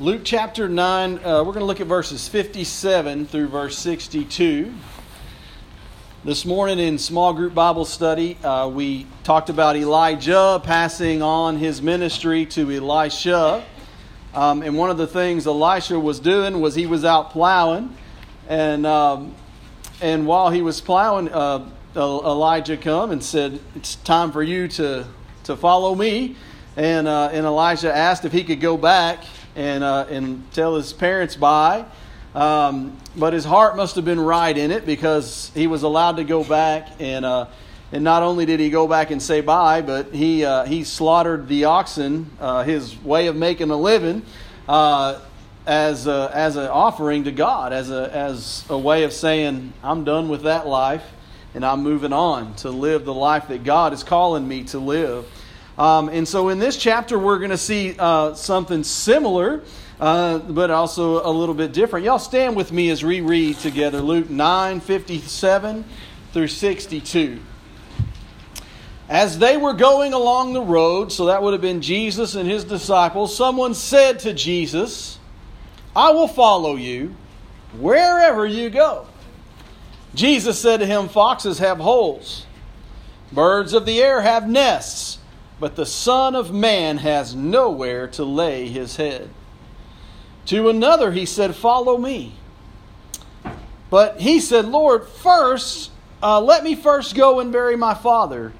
Luke chapter 9, uh, we're going to look at verses 57 through verse 62. This morning in small group Bible study, uh, we talked about Elijah passing on his ministry to Elisha. Um, and one of the things Elisha was doing was he was out plowing. And, um, and while he was plowing, uh, Elijah come and said, It's time for you to, to follow me. And, uh, and Elijah asked if he could go back and, uh, and tell his parents bye. Um, but his heart must have been right in it because he was allowed to go back and uh, and not only did he go back and say bye, but he uh, he slaughtered the oxen, uh, his way of making a living, uh, as a, as an offering to God, as a as a way of saying I'm done with that life and I'm moving on to live the life that God is calling me to live. Um, and so in this chapter, we're going to see uh, something similar, uh, but also a little bit different. Y'all stand with me as we read together Luke 9 57 through 62. As they were going along the road, so that would have been Jesus and his disciples, someone said to Jesus, I will follow you wherever you go. Jesus said to him, Foxes have holes, birds of the air have nests but the Son of Man has nowhere to lay his head. To another he said, Follow me. But he said, Lord, first, uh, let me first go and bury my father.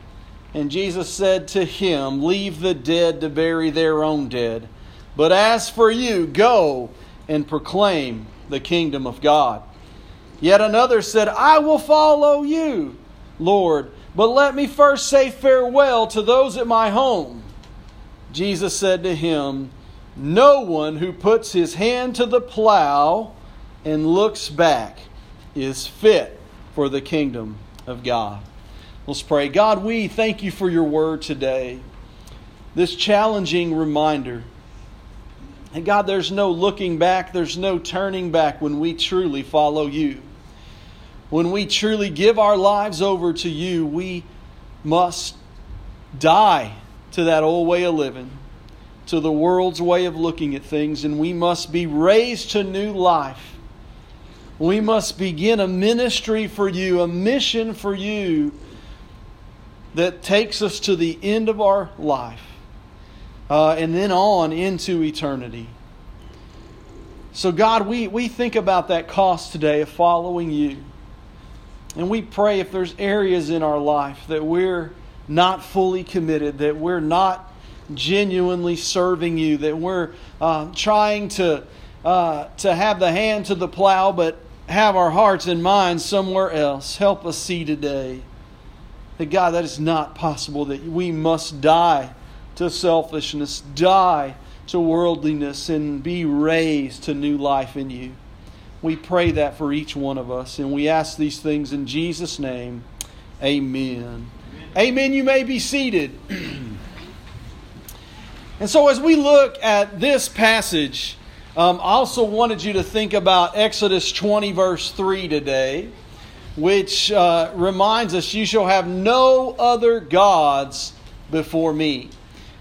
And Jesus said to him, Leave the dead to bury their own dead. But as for you, go and proclaim the kingdom of God. Yet another said, I will follow you, Lord but let me first say farewell to those at my home. Jesus said to him, No one who puts his hand to the plow and looks back is fit for the kingdom of God. Let's pray. God, we thank you for your word today. This challenging reminder. And God, there's no looking back, there's no turning back when we truly follow you. When we truly give our lives over to you, we must die to that old way of living, to the world's way of looking at things, and we must be raised to new life. We must begin a ministry for you, a mission for you that takes us to the end of our life uh, and then on into eternity. So, God, we, we think about that cost today of following you. And we pray if there's areas in our life that we're not fully committed, that we're not genuinely serving you, that we're uh, trying to, uh, to have the hand to the plow, but have our hearts and minds somewhere else. Help us see today that, God, that is not possible, that we must die to selfishness, die to worldliness, and be raised to new life in you. We pray that for each one of us, and we ask these things in Jesus' name. Amen. Amen. Amen. You may be seated. and so, as we look at this passage, um, I also wanted you to think about Exodus 20, verse 3 today, which uh, reminds us, You shall have no other gods before me.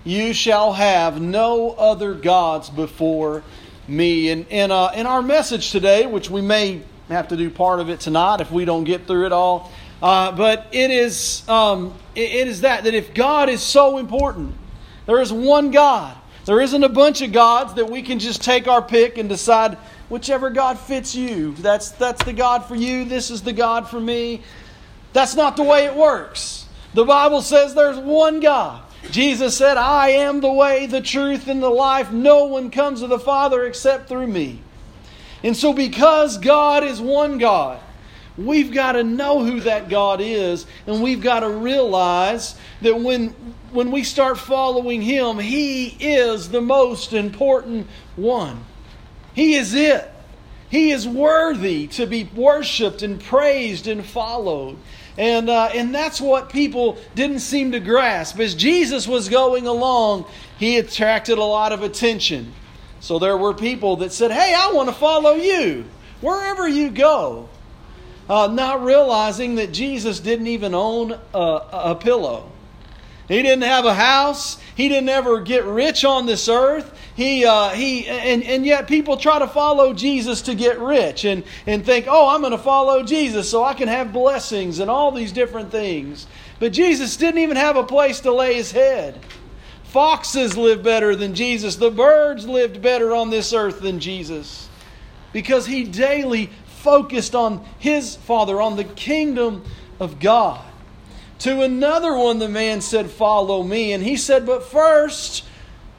You shall have no other gods before me. And in, uh, in our message today, which we may have to do part of it tonight if we don't get through it all, uh, but it is, um, it, it is that, that if God is so important, there is one God. There isn't a bunch of gods that we can just take our pick and decide whichever God fits you. That's, that's the God for you. This is the God for me. That's not the way it works. The Bible says there's one God. Jesus said, I am the way, the truth, and the life. No one comes to the Father except through me. And so, because God is one God, we've got to know who that God is, and we've got to realize that when, when we start following Him, He is the most important one. He is it. He is worthy to be worshiped and praised and followed. And, uh, and that's what people didn't seem to grasp. As Jesus was going along, he attracted a lot of attention. So there were people that said, Hey, I want to follow you wherever you go. Uh, not realizing that Jesus didn't even own a, a pillow. He didn't have a house. He didn't ever get rich on this earth. He, uh, he, and, and yet people try to follow Jesus to get rich and, and think, oh, I'm going to follow Jesus so I can have blessings and all these different things. But Jesus didn't even have a place to lay his head. Foxes live better than Jesus. The birds lived better on this earth than Jesus because he daily focused on his Father, on the kingdom of God. To another one, the man said, Follow me. And he said, But first,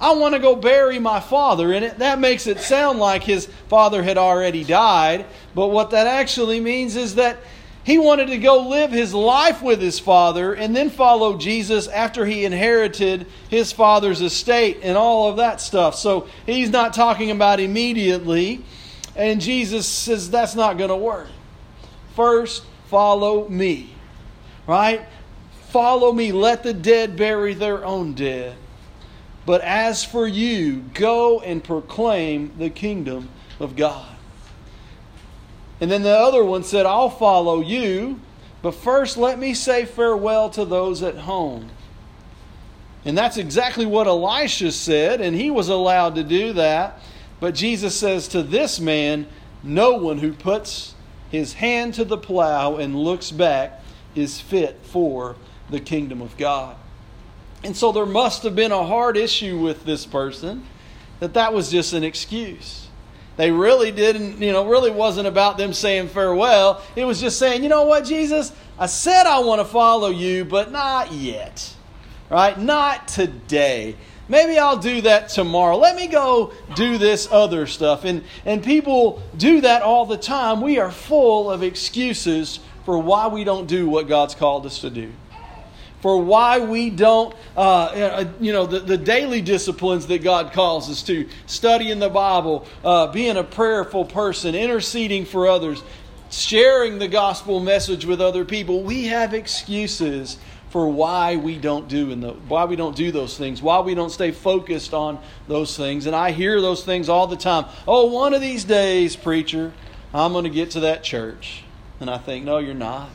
I want to go bury my father. in it, that makes it sound like his father had already died. But what that actually means is that he wanted to go live his life with his father and then follow Jesus after he inherited his father's estate and all of that stuff. So he's not talking about immediately. And Jesus says that's not going to work. First, follow me. Right? Follow me. Let the dead bury their own dead. But as for you, go and proclaim the kingdom of God. And then the other one said, I'll follow you, but first let me say farewell to those at home. And that's exactly what Elisha said, and he was allowed to do that. But Jesus says to this man, No one who puts his hand to the plow and looks back is fit for the kingdom of God. And so there must have been a hard issue with this person that that was just an excuse. They really didn't, you know, really wasn't about them saying farewell. It was just saying, you know what, Jesus, I said I want to follow you, but not yet. Right? Not today. Maybe I'll do that tomorrow. Let me go do this other stuff. And, and people do that all the time. We are full of excuses for why we don't do what God's called us to do for why we don't, uh, uh, you know, the, the daily disciplines that God calls us to studying the Bible, uh, being a prayerful person, interceding for others, sharing the gospel message with other people. We have excuses for why we don't do and why we don't do those things, why we don't stay focused on those things. And I hear those things all the time. Oh, one of these days, preacher, I'm going to get to that church. And I think, no, you're not.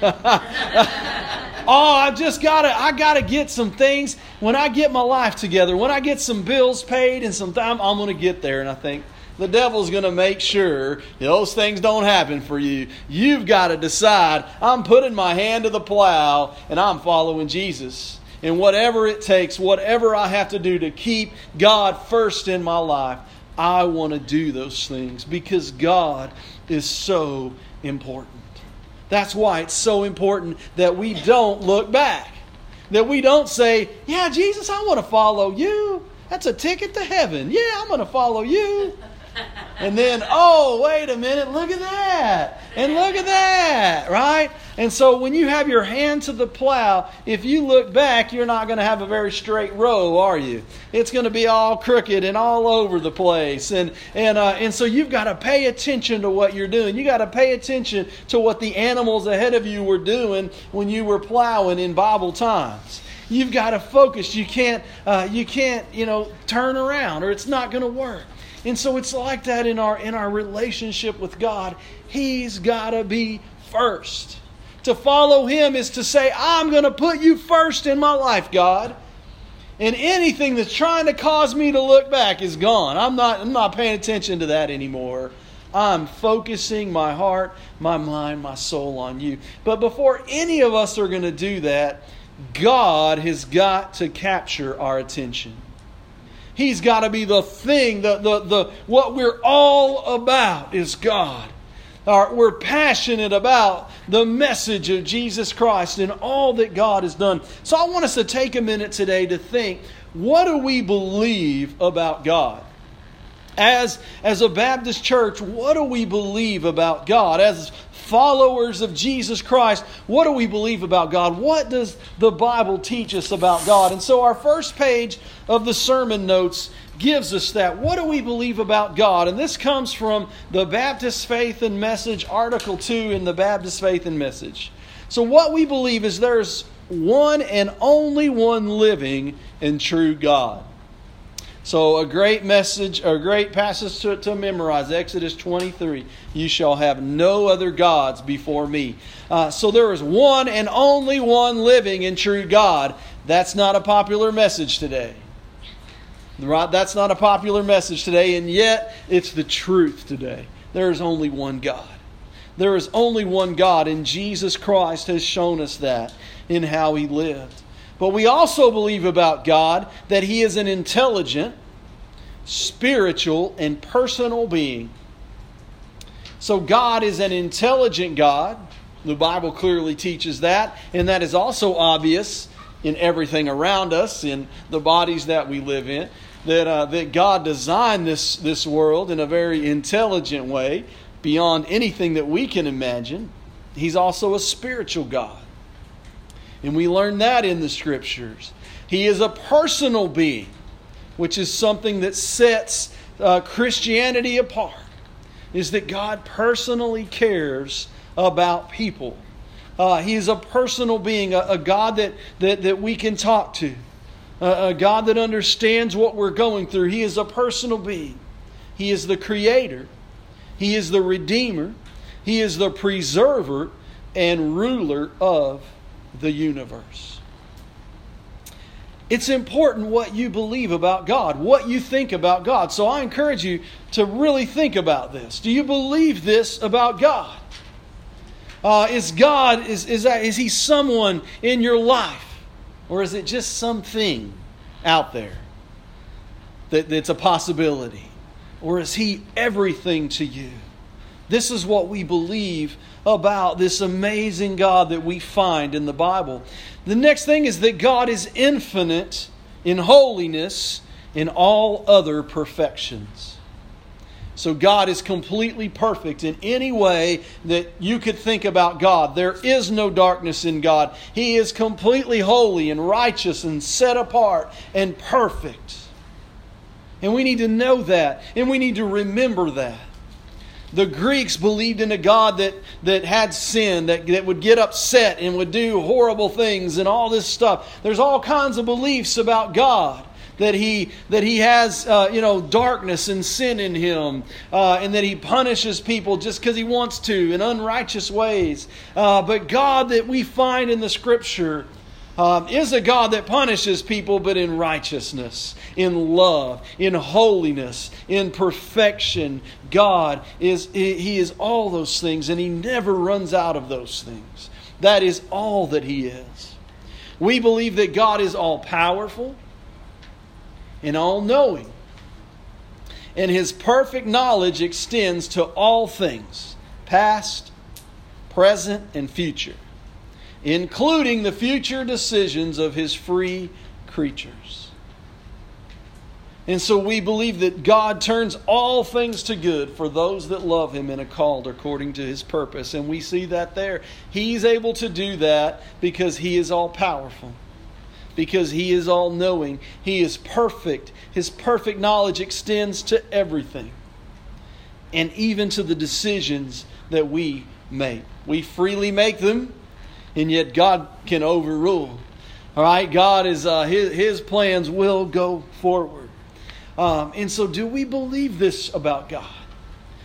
oh, I've just got to, I got to get some things. When I get my life together, when I get some bills paid and some time, I'm to get there. And I think, the devil's to make sure those things don't happen for you. You've got to decide I'm putting my hand to the plow and I'm following Jesus. And whatever it takes, whatever I have to do to keep God first in my life, I want to do those things because God is so important. That's why it's so important that we don't look back. That we don't say, Yeah, Jesus, I want to follow you. That's a ticket to heaven. Yeah, I'm going to follow you. And then, oh, wait a minute, look at that. And look at that, right? And so when you have your hand to the plow, if you look back, you're not going to have a very straight row, are you? It's going to be all crooked and all over the place. And, and, uh, and so you've got to pay attention to what you're doing. you got to pay attention to what the animals ahead of you were doing when you were plowing in Bible times. You've got to focus. You can't, uh, you can't, you know, turn around or it's not going to work. And so it's like that in our in our relationship with God. He's got to be first. To follow him is to say, I'm going to put you first in my life, God. And anything that's trying to cause me to look back is gone. I'm not I'm not paying attention to that anymore. I'm focusing my heart, my mind, my soul on you. But before any of us are going to do that, God has got to capture our attention. He's got to be the thing, the, the, the, what we're all about is God. Our, we're passionate about the message of Jesus Christ and all that God has done. So I want us to take a minute today to think what do we believe about God? As, as a Baptist church, what do we believe about God? As followers of Jesus Christ, what do we believe about God? What does the Bible teach us about God? And so, our first page of the sermon notes gives us that. What do we believe about God? And this comes from the Baptist Faith and Message, Article 2 in the Baptist Faith and Message. So, what we believe is there's one and only one living and true God. So, a great message, a great passage to, to memorize Exodus 23. You shall have no other gods before me. Uh, so, there is one and only one living and true God. That's not a popular message today. Right? That's not a popular message today, and yet it's the truth today. There is only one God. There is only one God, and Jesus Christ has shown us that in how he lived. But we also believe about God that he is an intelligent, spiritual, and personal being. So God is an intelligent God. The Bible clearly teaches that, and that is also obvious in everything around us, in the bodies that we live in. That, uh, that God designed this, this world in a very intelligent way, beyond anything that we can imagine. He's also a spiritual God. And we learn that in the scriptures. He is a personal being, which is something that sets uh, Christianity apart, is that God personally cares about people. Uh, he is a personal being, a, a, God that, that, that we can talk to, a, a God that understands what we're going through. He is a personal being. He is the creator, He is the redeemer, He is the preserver and ruler of the universe. It's important what you believe about God, what you think about God. So I encourage you to really think about this. Do you believe this about God? Uh, is God, is, is, that, is He someone in your life? Or is it just something out there that, that's a possibility? Or is He everything to you? This is what we believe about this amazing God that we find in the Bible. The next thing is that God is infinite in holiness in all other perfections. So God is completely perfect in any way that you could think about God. There is no darkness in God. He is completely holy and righteous and set apart and perfect. And we need to know that and we need to remember that. The Greeks believed in a God that, that had sin, that, that would get upset and would do horrible things and all this stuff. There's all kinds of beliefs about God. That he, that he has, uh, you know, darkness and sin in him, uh, and that he punishes people just because he wants to in unrighteous ways. Uh, but God that we find in the Scripture um, is a God that punishes people, but in righteousness, in love, in holiness, in perfection. God is, He is all those things, and He never runs out of those things. That is all that He is. We believe that God is all powerful and all knowing. And His perfect knowledge extends to all things, past, present, and future including the future decisions of his free creatures. And so we believe that God turns all things to good for those that love him and are called according to his purpose. And we see that there. He's able to do that because he is all powerful, because he is all knowing. He is perfect. His perfect knowledge extends to everything, and even to the decisions that we make. We freely make them, and yet God can overrule. All right, God is uh, his, his plans will go forward. Um, and so, do we believe this about God?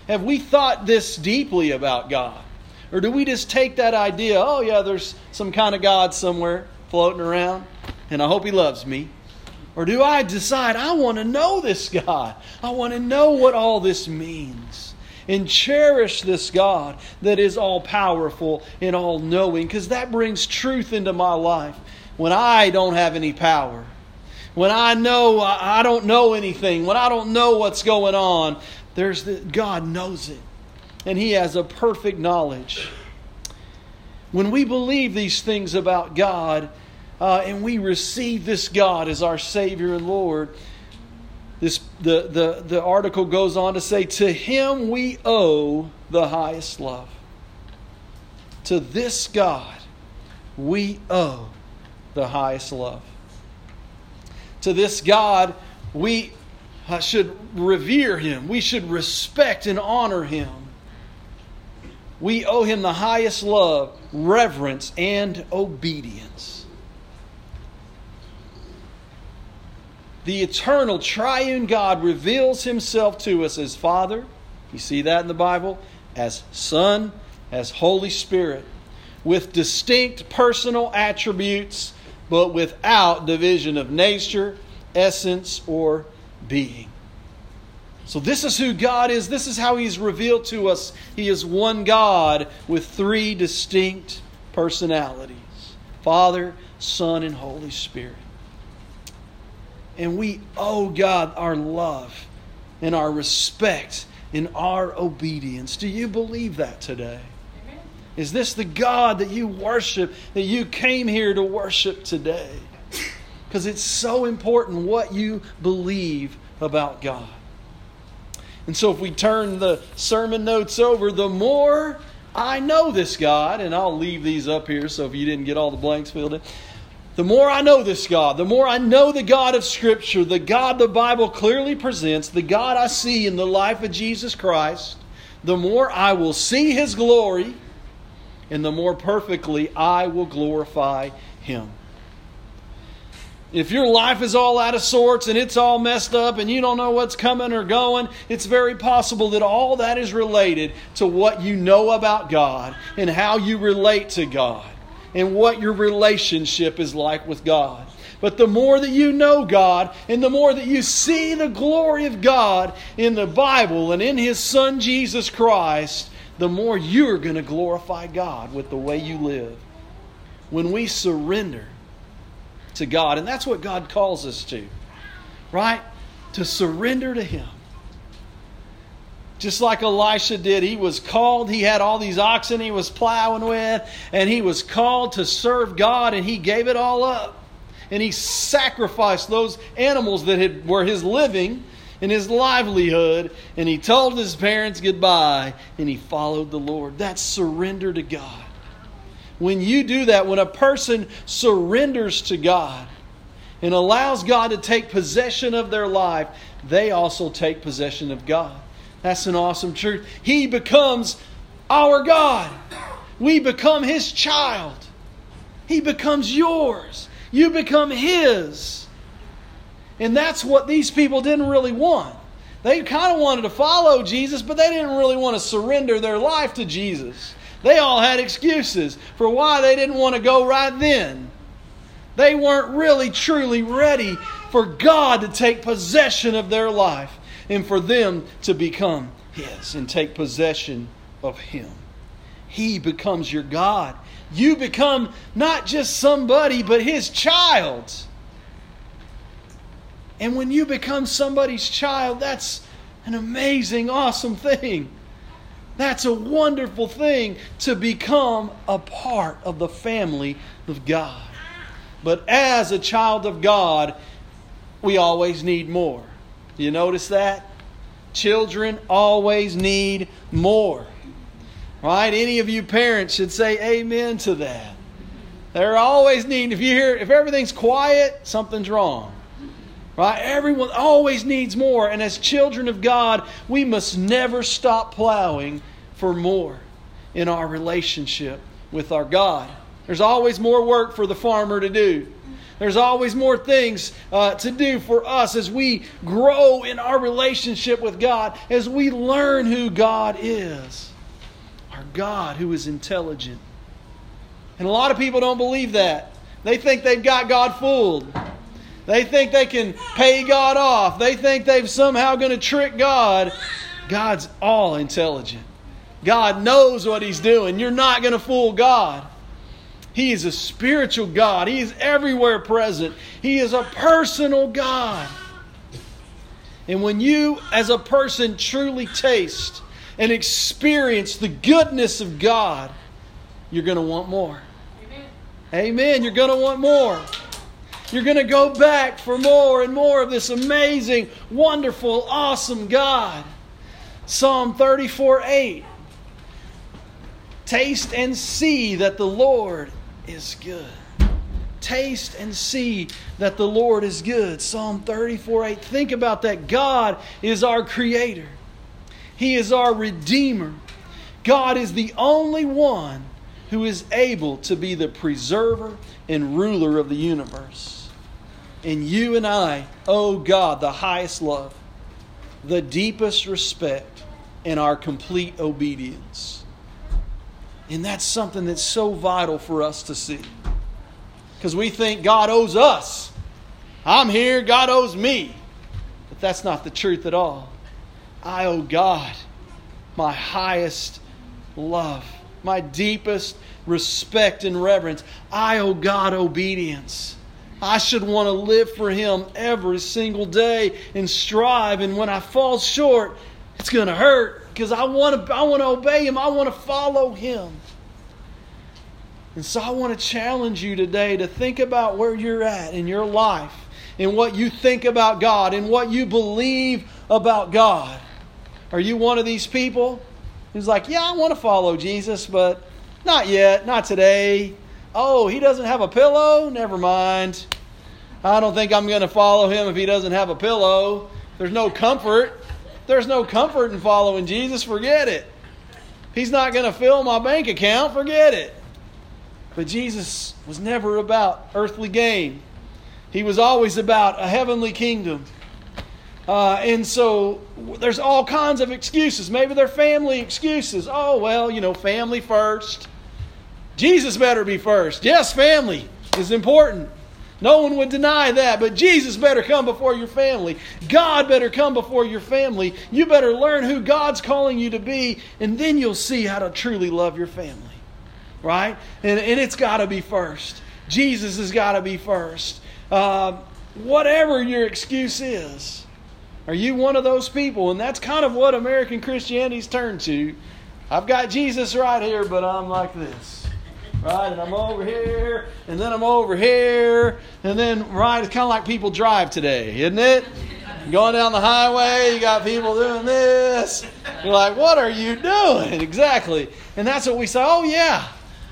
Have we thought this deeply about God? Or do we just take that idea, oh, yeah, there's some kind of God somewhere floating around, and I hope He loves me? Or do I decide, I want to know this God? I want to know what all this means and cherish this God that is all powerful and all knowing because that brings truth into my life when I don't have any power. When I know I don't know anything, when I don't know what's going on, there's the, God knows it. And He has a perfect knowledge. When we believe these things about God uh, and we receive this God as our Savior and Lord, this, the, the, the article goes on to say, To him we owe the highest love. To this God we owe the highest love. To this God we uh, should revere him, we should respect and honor him. We owe him the highest love, reverence, and obedience. The eternal triune God reveals himself to us as Father. You see that in the Bible? As Son, as Holy Spirit, with distinct personal attributes, but without division of nature, essence, or being. So, this is who God is. This is how He's revealed to us. He is one God with three distinct personalities Father, Son, and Holy Spirit. And we owe God our love and our respect and our obedience. Do you believe that today? Is this the God that you worship, that you came here to worship today? Because it's so important what you believe about God. And so, if we turn the sermon notes over, the more I know this God, and I'll leave these up here so if you didn't get all the blanks filled in, the more I know this God, the more I know the God of Scripture, the God the Bible clearly presents, the God I see in the life of Jesus Christ, the more I will see His glory, and the more perfectly I will glorify Him. If your life is all out of sorts and it's all messed up and you don't know what's coming or going, it's very possible that all that is related to what you know about God and how you relate to God and what your relationship is like with God. But the more that you know God and the more that you see the glory of God in the Bible and in His Son Jesus Christ, the more you're going to glorify God with the way you live. When we surrender to God. And that's what God calls us to, right? To surrender to Him. Just like Elisha did, he was called, he had all these oxen he was plowing with, and he was called to serve God, and he gave it all up. And he sacrificed those animals that had, were his living and his livelihood, and he told his parents goodbye, and he followed the Lord. That's surrender to God. When you do that, when a person surrenders to God and allows God to take possession of their life, they also take possession of God. That's an awesome truth. He becomes our God. We become His child. He becomes yours. You become His. And that's what these people didn't really want. They kind of wanted to follow Jesus, but they didn't really want to surrender their life to Jesus. They all had excuses for why they didn't want to go right then. They weren't really truly ready for God to take possession of their life and for them to become His and take possession of Him. He becomes your God. You become not just somebody, but His child. And when you become somebody's child, that's an amazing, awesome thing. That's a wonderful thing to become a part of the family of God. But as a child of God, we always need more. You notice that? Children always need more. Right? Any of you parents should say amen to that. They're always needing, if you hear, if everything's quiet, something's wrong. Right? Everyone always needs more. And as children of God, we must never stop plowing for more in our relationship with our God. There's always more work for the farmer to do. There's always more things uh, to do for us as we grow in our relationship with God, as we learn who God is. Our God who is intelligent. And a lot of people don't believe that. They think they've got God fooled. They think they can pay God off. They think they've somehow going to trick God. God's all intelligent. God knows what He's doing. You're not going to fool God. He is a spiritual God, He is everywhere present. He is a personal God. And when you, as a person, truly taste and experience the goodness of God, you're going to want more. Amen. Amen. You're going to want more. You're going to go back for more and more of this amazing, wonderful, awesome God. Psalm 34 8. Taste and see that the Lord is good. Taste and see that the Lord is good. Psalm 34 8. Think about that. God is our creator, He is our redeemer. God is the only one who is able to be the preserver and ruler of the universe. And you and I owe God the highest love, the deepest respect, and our complete obedience. And that's something that's so vital for us to see. Because we think God owes us. I'm here, God owes me. But that's not the truth at all. I owe God my highest love, my deepest respect and reverence. I owe God obedience. I should want to live for Him every single day and strive. And when I fall short, it's going to hurt because I want to, I want to obey Him. I want to follow Him. And so I want to challenge you today to think about where you're at in your life and what you think about God and what you believe about God. Are you one of these people who's like, yeah, I want to follow Jesus, but not yet, not today. Oh, he doesn't have a pillow? Never mind. I don't think I'm going to follow him if he doesn't have a pillow. There's no comfort. There's no comfort in following Jesus. Forget it. He's not going to fill my bank account. Forget it. But Jesus was never about earthly gain, he was always about a heavenly kingdom. Uh, and so there's all kinds of excuses. Maybe they're family excuses. Oh, well, you know, family first. Jesus better be first. Yes, family is important. No one would deny that, but Jesus better come before your family. God better come before your family. You better learn who God's calling you to be, and then you'll see how to truly love your family. Right? And, and it's got to be first. Jesus has got to be first. Uh, whatever your excuse is, are you one of those people? And that's kind of what American Christianity's turned to. I've got Jesus right here, but I'm like this right? And I'm over here, and then I'm over here, and then, right, it's kind of like people drive today, isn't it? Going down the highway, you got people doing this. You're like, what are you doing? Exactly. And that's what we say, oh, yeah,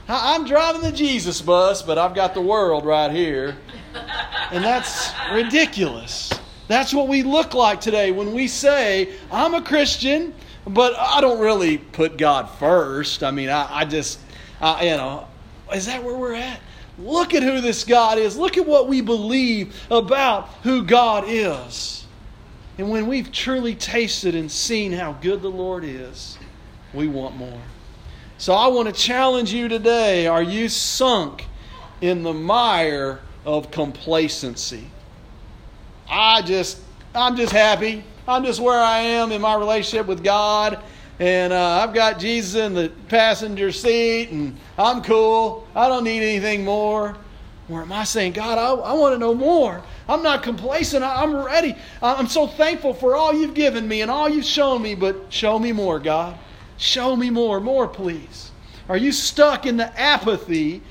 I'm driving the Jesus bus, but I've got the world right here. And that's ridiculous. That's what we look like today when we say, I'm a Christian, but I don't really put God first. I mean, I, I just, I, you know, is that where we're at? Look at who this God is. Look at what we believe about who God is. And when we've truly tasted and seen how good the Lord is, we want more. So I want to challenge you today. Are you sunk in the mire of complacency? I just, I'm just happy. I'm just where I am in my relationship with God and uh, I've got Jesus in the passenger seat, and I'm cool. I don't need anything more. Or am I saying, God, I, I want to know more? I'm not complacent. I, I'm ready. I'm so thankful for all you've given me and all you've shown me, but show me more, God. Show me more, more, please. Are you stuck in the apathy,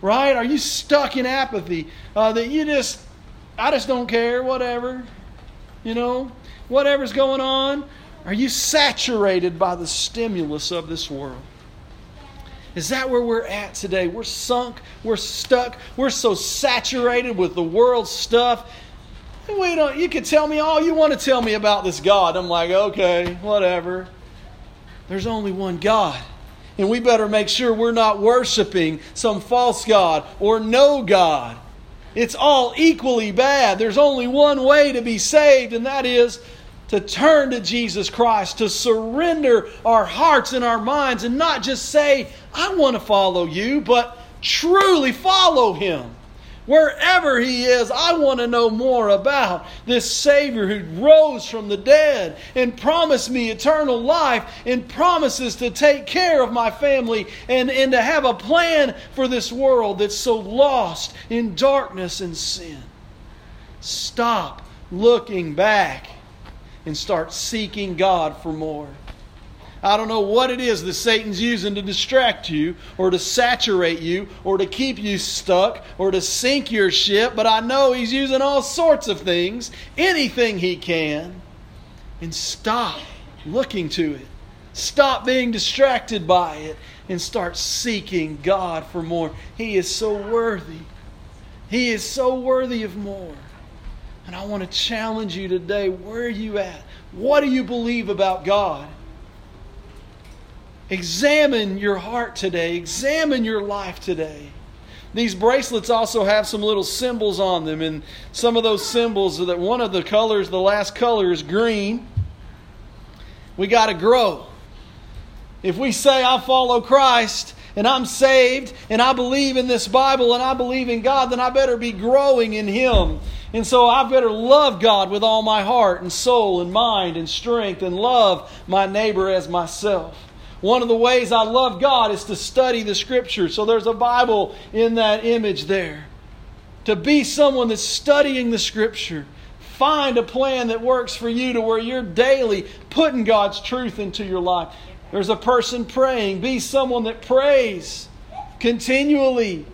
right? Are you stuck in apathy uh, that you just, I just don't care, whatever, you know, whatever's going on? Are you saturated by the stimulus of this world? Is that where we're at today? We're sunk, we're stuck, we're so saturated with the world's stuff. We don't, you can tell me all you want to tell me about this God. I'm like, okay, whatever. There's only one God. And we better make sure we're not worshiping some false God or no God. It's all equally bad. There's only one way to be saved, and that is to turn to Jesus Christ, to surrender our hearts and our minds, and not just say, I want to follow you, but truly follow Him. Wherever He is, I want to know more about this Savior who rose from the dead and promised me eternal life and promises to take care of my family and, and to have a plan for this world that's so lost in darkness and sin. Stop looking back and start seeking God for more. I don't know what it is that Satan's using to distract you or to saturate you or to keep you stuck or to sink your ship, but I know he's using all sorts of things, anything he can. And stop looking to it. Stop being distracted by it and start seeking God for more. He is so worthy. He is so worthy of more. And I want to challenge you today where are you at? What do you believe about God? Examine your heart today, examine your life today. These bracelets also have some little symbols on them, and some of those symbols are that one of the colors, the last color, is green. We got to grow. If we say, I follow Christ, and I'm saved and I believe in this Bible and I believe in God, then I better be growing in Him. And so I better love God with all my heart and soul and mind and strength and love my neighbor as myself. One of the ways I love God is to study the Scripture. So there's a Bible in that image there. To be someone that's studying the Scripture. Find a plan that works for you to where you're daily putting God's truth into your life. There's a person praying. Be someone that prays continually.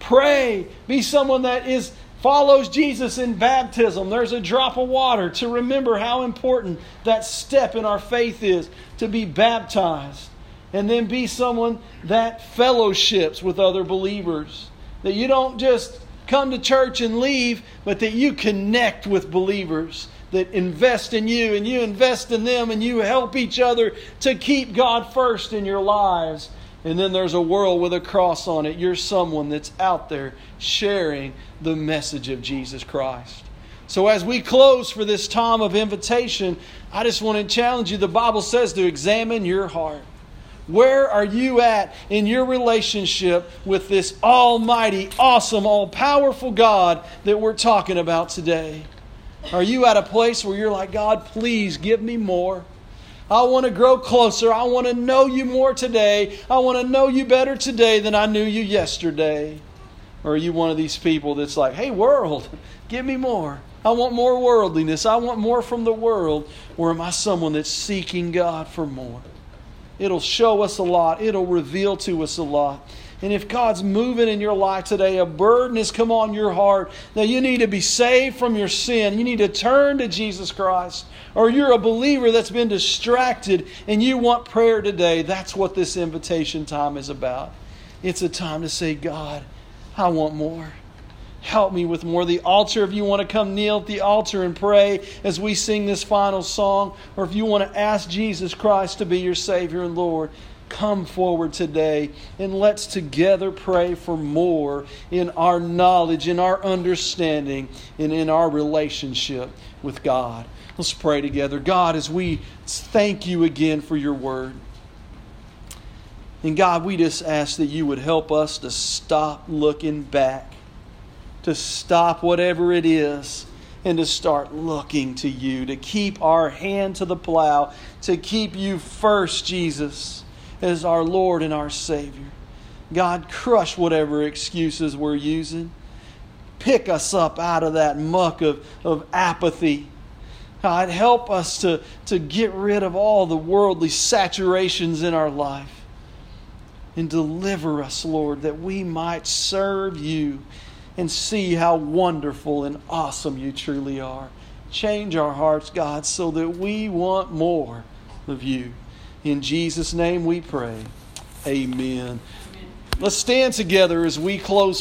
Pray. Be someone that is follows Jesus in baptism. There's a drop of water to remember how important that step in our faith is to be baptized. And then be someone that fellowships with other believers. That you don't just come to church and leave, but that you connect with believers that invest in you and you invest in them and you help each other to keep God first in your lives and then there's a world with a cross on it. You're someone that's out there sharing the message of Jesus Christ. So, as we close for this time of invitation, I just want to challenge you. The Bible says to examine your heart. Where are you at in your relationship with this almighty, awesome, all powerful God that we're talking about today? Are you at a place where you're like, God, please give me more? I want to grow closer. I want to know you more today. I want to know you better today than I knew you yesterday. Or are you one of these people that's like, hey, world, give me more? I want more worldliness. I want more from the world. Or am I someone that's seeking God for more? It'll show us a lot, it'll reveal to us a lot. And if God's moving in your life today, a burden has come on your heart that you need to be saved from your sin, you need to turn to Jesus Christ, or you're a believer that's been distracted and you want prayer today, that's what this invitation time is about. It's a time to say, God, I want more. Help me with more. The altar, if you want to come kneel at the altar and pray as we sing this final song, or if you want to ask Jesus Christ to be your Savior and Lord, come forward today and let's together pray for more in our knowledge, in our understanding, and in our relationship with God. Let's pray together. God, as we thank you again for your word. And God, we just ask that you would help us to stop looking back, to stop whatever it is, and to start looking to you, to keep our hand to the plow, to keep you first, Jesus as our Lord and our Savior. God, crush whatever excuses we're using. Pick us up out of that muck of, of apathy. God, help us to, to get rid of all the worldly saturations in our life. And deliver us, Lord, that we might serve you and see how wonderful and awesome you truly are. Change our hearts, God, so that we want more of you. In Jesus' name we pray. Amen. Let's stand together as we close.